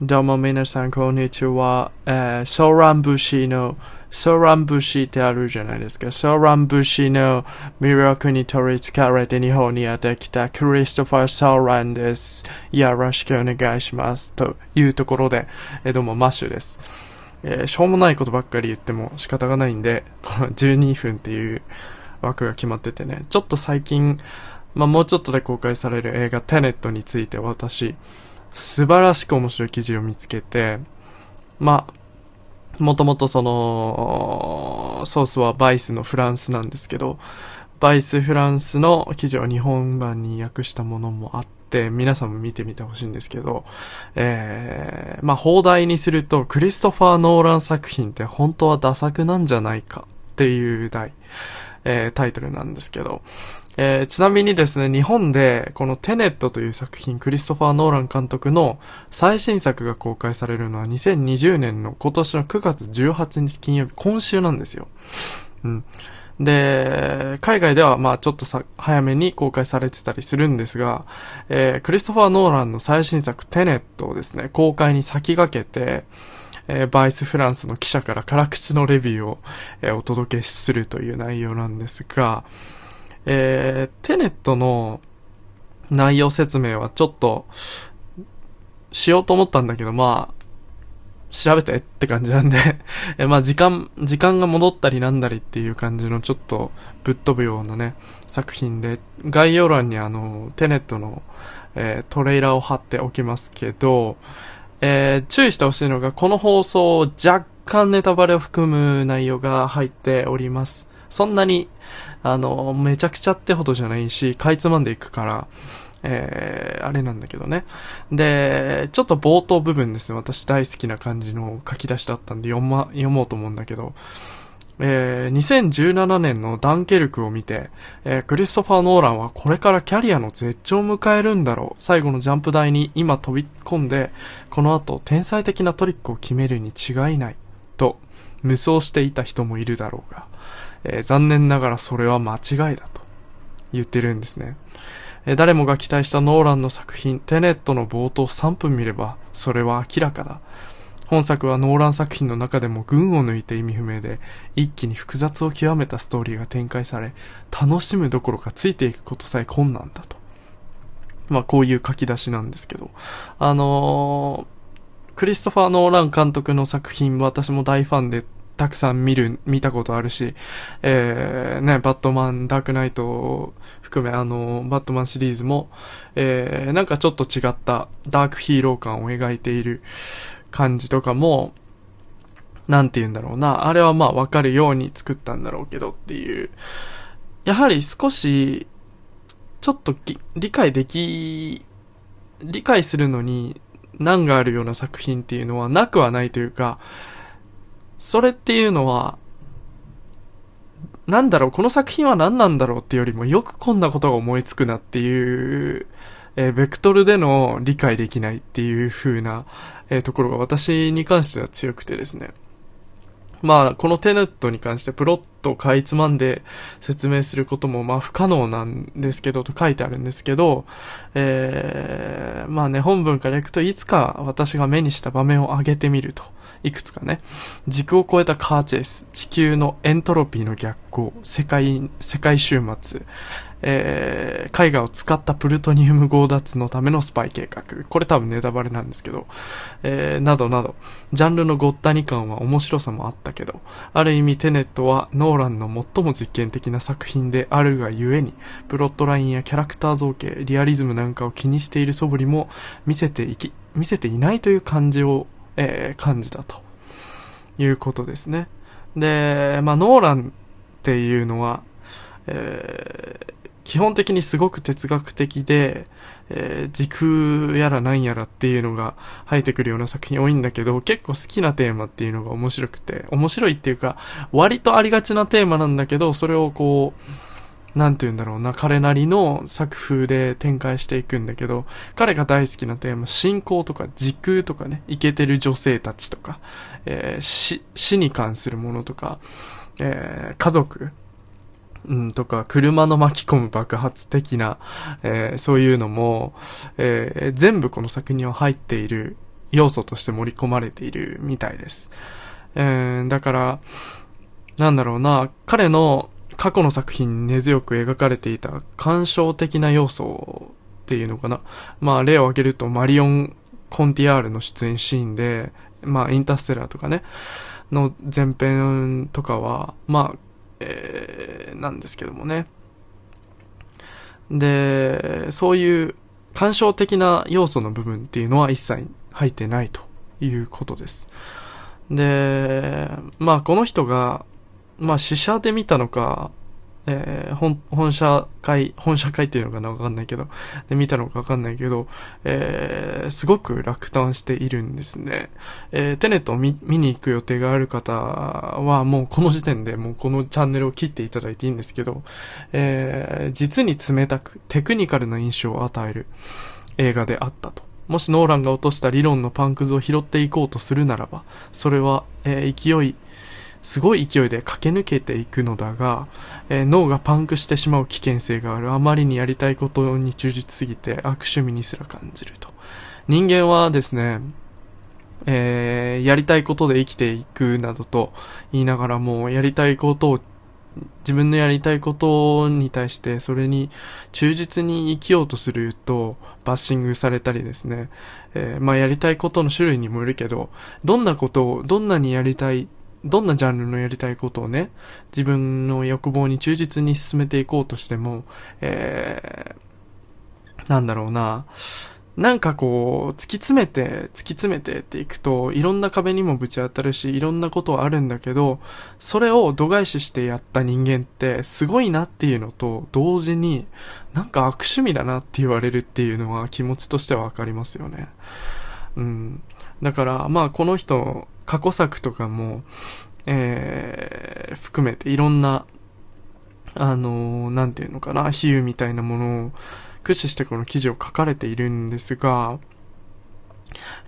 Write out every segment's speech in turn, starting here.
どうも皆さん、こんにちは。えー、ソーラン節の、ソーラン節ってあるじゃないですか。ソーラン節の魅力に取り憑かれて日本にやってきたクリストファー・ソーランです。よろしくお願いします。というところで、えー、どうもマッシュです。えー、しょうもないことばっかり言っても仕方がないんで、この12分っていう枠が決まっててね、ちょっと最近、まあ、もうちょっとで公開される映画テネットについて私、素晴らしく面白い記事を見つけて、まあ、もともとその、ソースはバイスのフランスなんですけど、バイスフランスの記事を日本版に訳したものもあって、皆さんも見てみてほしいんですけど、えー、まあ、放題にすると、クリストファー・ノーラン作品って本当はダ作なんじゃないかっていう題、えー、タイトルなんですけど、えー、ちなみにですね、日本でこのテネットという作品、クリストファー・ノーラン監督の最新作が公開されるのは2020年の今年の9月18日金曜日、今週なんですよ。うん。で、海外ではまあちょっとさ、早めに公開されてたりするんですが、えー、クリストファー・ノーランの最新作テネットをですね、公開に先駆けて、えー、バイスフランスの記者から辛口のレビューを、えー、お届けするという内容なんですが、えー、テネットの内容説明はちょっと、しようと思ったんだけど、まあ、調べてって感じなんで え、まあ時間、時間が戻ったりなんだりっていう感じのちょっとぶっ飛ぶようなね、作品で、概要欄にあの、テネットの、えー、トレーラーを貼っておきますけど、えー、注意してほしいのが、この放送若干ネタバレを含む内容が入っております。そんなに、あの、めちゃくちゃってほどじゃないし、かいつまんでいくから、えー、あれなんだけどね。で、ちょっと冒頭部分ですね。私大好きな感じの書き出しだったんで読ま、読もうと思うんだけど、えー、2017年のダンケルクを見て、えー、クリストファー・ノーランはこれからキャリアの絶頂を迎えるんだろう。最後のジャンプ台に今飛び込んで、この後天才的なトリックを決めるに違いない。と、無双していた人もいるだろうが。えー、残念ながらそれは間違いだと言ってるんですね。えー、誰もが期待したノーランの作品、テネットの冒頭3分見れば、それは明らかだ。本作はノーラン作品の中でも群を抜いて意味不明で、一気に複雑を極めたストーリーが展開され、楽しむどころかついていくことさえ困難だと。まあこういう書き出しなんですけど、あのー、クリストファー・ノーラン監督の作品、私も大ファンでたくさん見る、見たことあるし、えー、ね、バットマン、ダークナイトを含め、あの、バットマンシリーズも、えー、なんかちょっと違ったダークヒーロー感を描いている感じとかも、なんて言うんだろうな。あれはまあわかるように作ったんだろうけどっていう。やはり少し、ちょっと理解でき、理解するのに難があるような作品っていうのはなくはないというか、それっていうのは、なんだろう、この作品は何なんだろうっていうよりも、よくこんなことが思いつくなっていう、えー、ベクトルでの理解できないっていう風な、えー、ところが私に関しては強くてですね。まあ、このテネットに関してプロットをかいつまんで説明することもまあ不可能なんですけど、と書いてあるんですけど、えー、まあね、本文からいくといつか私が目にした場面を挙げてみると。いくつかね、軸を超えたカーチェイス、地球のエントロピーの逆行、世界、世界終末、えー、絵画を使ったプルトニウム強奪のためのスパイ計画。これ多分ネタバレなんですけど、えー、などなど、ジャンルのごったに感は面白さもあったけど、ある意味テネットはノーランの最も実験的な作品であるがゆえに、プロットラインやキャラクター造形、リアリズムなんかを気にしている素振りも見せていき、見せていないという感じをえー、感じたということですね。で、まあ、ノーランっていうのは、えー、基本的にすごく哲学的で、えー、時空やらなんやらっていうのが入ってくるような作品多いんだけど、結構好きなテーマっていうのが面白くて、面白いっていうか、割とありがちなテーマなんだけど、それをこう、なんて言うんだろうな、彼なりの作風で展開していくんだけど、彼が大好きなテーマ、信仰とか時空とかね、イケてる女性たちとか、えー、死、死に関するものとか、えー、家族、うん、とか、車の巻き込む爆発的な、えー、そういうのも、えー、全部この作品は入っている要素として盛り込まれているみたいです。えー、だから、なんだろうな、彼の過去の作品に根強く描かれていた感傷的な要素っていうのかな。まあ、例を挙げると、マリオン・コンティアールの出演シーンで、まあ、インターステラーとかね、の前編とかは、まあ、えー、なんですけどもね。で、そういう感傷的な要素の部分っていうのは一切入ってないということです。で、まあこの人が、まあ試写で見たのか、えー、本、本社会、本社会っていうのかなわかんないけど、で、見たのかわかんないけど、えー、すごく落胆しているんですね。えー、テネットを見、見に行く予定がある方は、もうこの時点でもうこのチャンネルを切っていただいていいんですけど、えー、実に冷たく、テクニカルな印象を与える映画であったと。もしノーランが落とした理論のパンクズを拾っていこうとするならば、それは、えー、勢い、すごい勢いで駆け抜けていくのだが、えー、脳がパンクしてしまう危険性がある。あまりにやりたいことに忠実すぎて悪趣味にすら感じると。人間はですね、えー、やりたいことで生きていくなどと言いながらも、やりたいことを自分のやりたいことに対してそれに忠実に生きようとするとバッシングされたりですね、えー、まあやりたいことの種類にもよるけど、どんなことをどんなにやりたいどんなジャンルのやりたいことをね、自分の欲望に忠実に進めていこうとしても、えー、なんだろうな、なんかこう、突き詰めて、突き詰めてっていくと、いろんな壁にもぶち当たるし、いろんなことはあるんだけど、それを度外視してやった人間ってすごいなっていうのと、同時に、なんか悪趣味だなって言われるっていうのは気持ちとしてはわかりますよね。うん。だから、まあこの人、過去作とかも、えー、含めていろんな、あのー、なんていうのかな、比喩みたいなものを駆使してこの記事を書かれているんですが、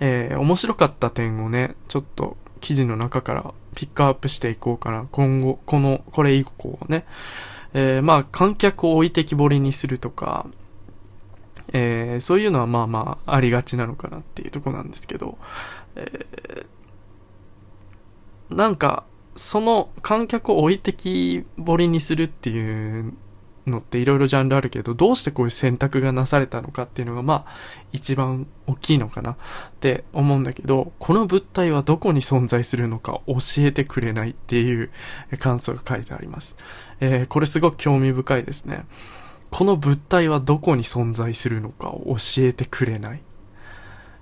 えー、面白かった点をね、ちょっと記事の中からピックアップしていこうかな。今後、この、これ以降ね。えー、まあ、観客を置いてきぼりにするとか、えー、そういうのはまあまあありがちなのかなっていうとこなんですけど、えー、なんか、その観客を置いてきぼりにするっていうのっていろいろジャンルあるけど、どうしてこういう選択がなされたのかっていうのがまあ一番大きいのかなって思うんだけど、この物体はどこに存在するのか教えてくれないっていう感想が書いてあります。えー、これすごく興味深いですね。この物体はどこに存在するのかを教えてくれない。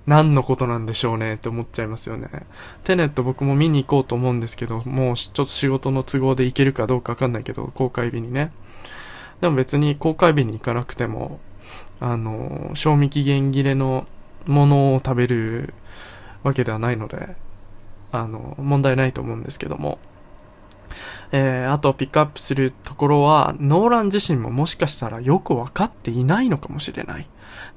何のことなんでしょうねって思っちゃいますよね。テネット僕も見に行こうと思うんですけど、もうちょっと仕事の都合で行けるかどうかわかんないけど、公開日にね。でも別に公開日に行かなくても、あの、賞味期限切れのものを食べるわけではないので、あの、問題ないと思うんですけども。えー、あとピックアップするところは、ノーラン自身ももしかしたらよくわかっていないのかもしれない。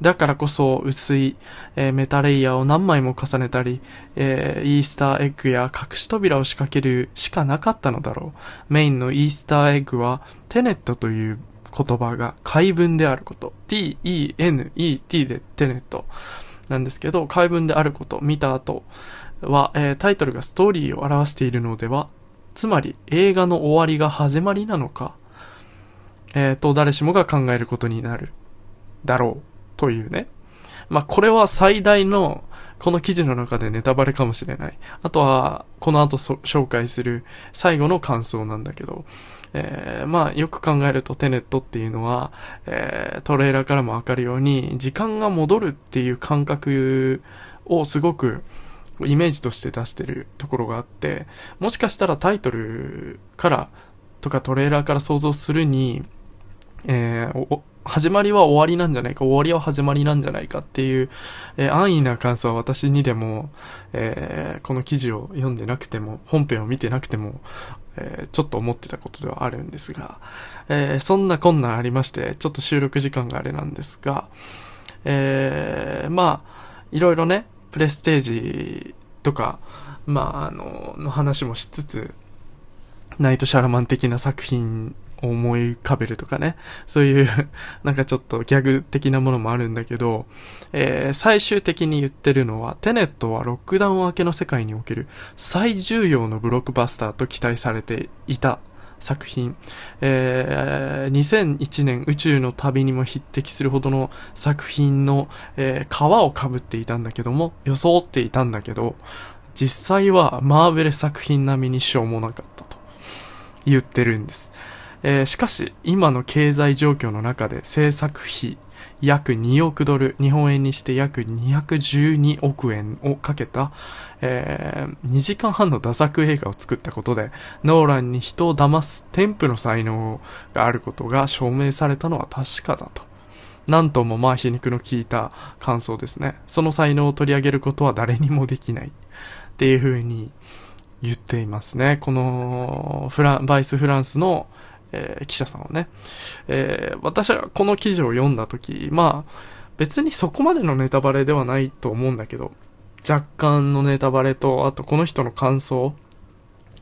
だからこそ薄い、えー、メタレイヤーを何枚も重ねたり、えー、イースターエッグや隠し扉を仕掛けるしかなかったのだろう。メインのイースターエッグは、テネットという言葉が解文であること。t-e-n-e-t でテネットなんですけど、解文であること、見た後は、えー、タイトルがストーリーを表しているのでは、つまり映画の終わりが始まりなのか、えー、と誰しもが考えることになる、だろう。というね。まあ、これは最大の、この記事の中でネタバレかもしれない。あとは、この後紹介する最後の感想なんだけど、えー、まあ、よく考えるとテネットっていうのは、えー、トレーラーからもわかるように、時間が戻るっていう感覚をすごく、イメージとして出してるところがあって、もしかしたらタイトルからとかトレーラーから想像するに、えー、始まりは終わりなんじゃないか、終わりは始まりなんじゃないかっていう、えー、安易な感想は私にでも、えー、この記事を読んでなくても、本編を見てなくても、えー、ちょっと思ってたことではあるんですが、えそんな困難ありまして、ちょっと収録時間があれなんですが、えまあ、いろいろね、プレステージとか、まあ、あの、の話もしつつ、ナイト・シャラマン的な作品思い浮かべるとかね。そういう なんかちょっとギャグ的なものもあるんだけど、えー、最終的に言ってるのは、テネットはロックダウン明けの世界における最重要のブロックバスターと期待されていた作品、えー、2001年宇宙の旅にも匹敵するほどの作品の、えー、皮をかぶっていたんだけども、装っていたんだけど、実際はマーベル作品並みにしょうもなかったと言ってるんです。えー、しかし、今の経済状況の中で制作費約2億ドル、日本円にして約212億円をかけた、えー、2時間半の打作映画を作ったことで、ノーランに人を騙す添付の才能があることが証明されたのは確かだと。なんともまあ皮肉の効いた感想ですね。その才能を取り上げることは誰にもできない。っていう風に言っていますね。このフラン、バイスフランスのえー、記者さんはね。えー、私はこの記事を読んだとき、まあ、別にそこまでのネタバレではないと思うんだけど、若干のネタバレと、あとこの人の感想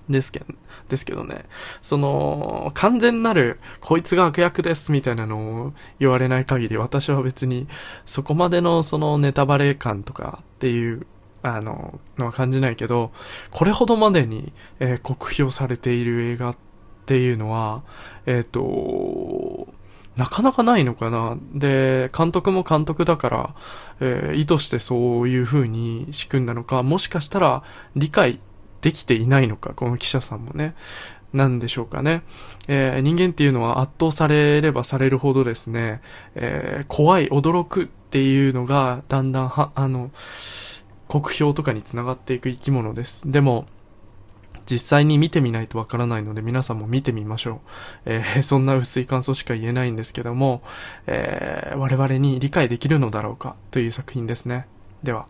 ですけど、ですけどね、その、完全なる、こいつが悪役ですみたいなのを言われない限り、私は別に、そこまでのそのネタバレ感とかっていう、あの、のは感じないけど、これほどまでに、えー、酷評されている映画ってていうのは、えっ、ー、と、なかなかないのかな。で、監督も監督だから、えー、意図してそういう風に仕組んだのか、もしかしたら理解できていないのか、この記者さんもね。なんでしょうかね。えー、人間っていうのは圧倒されればされるほどですね、えー、怖い、驚くっていうのが、だんだんは、あの、国評とかにつながっていく生き物です。でも、実際に見てみないとわからないので皆さんも見てみましょう。えー、そんな薄い感想しか言えないんですけども、えー、我々に理解できるのだろうかという作品ですね。では。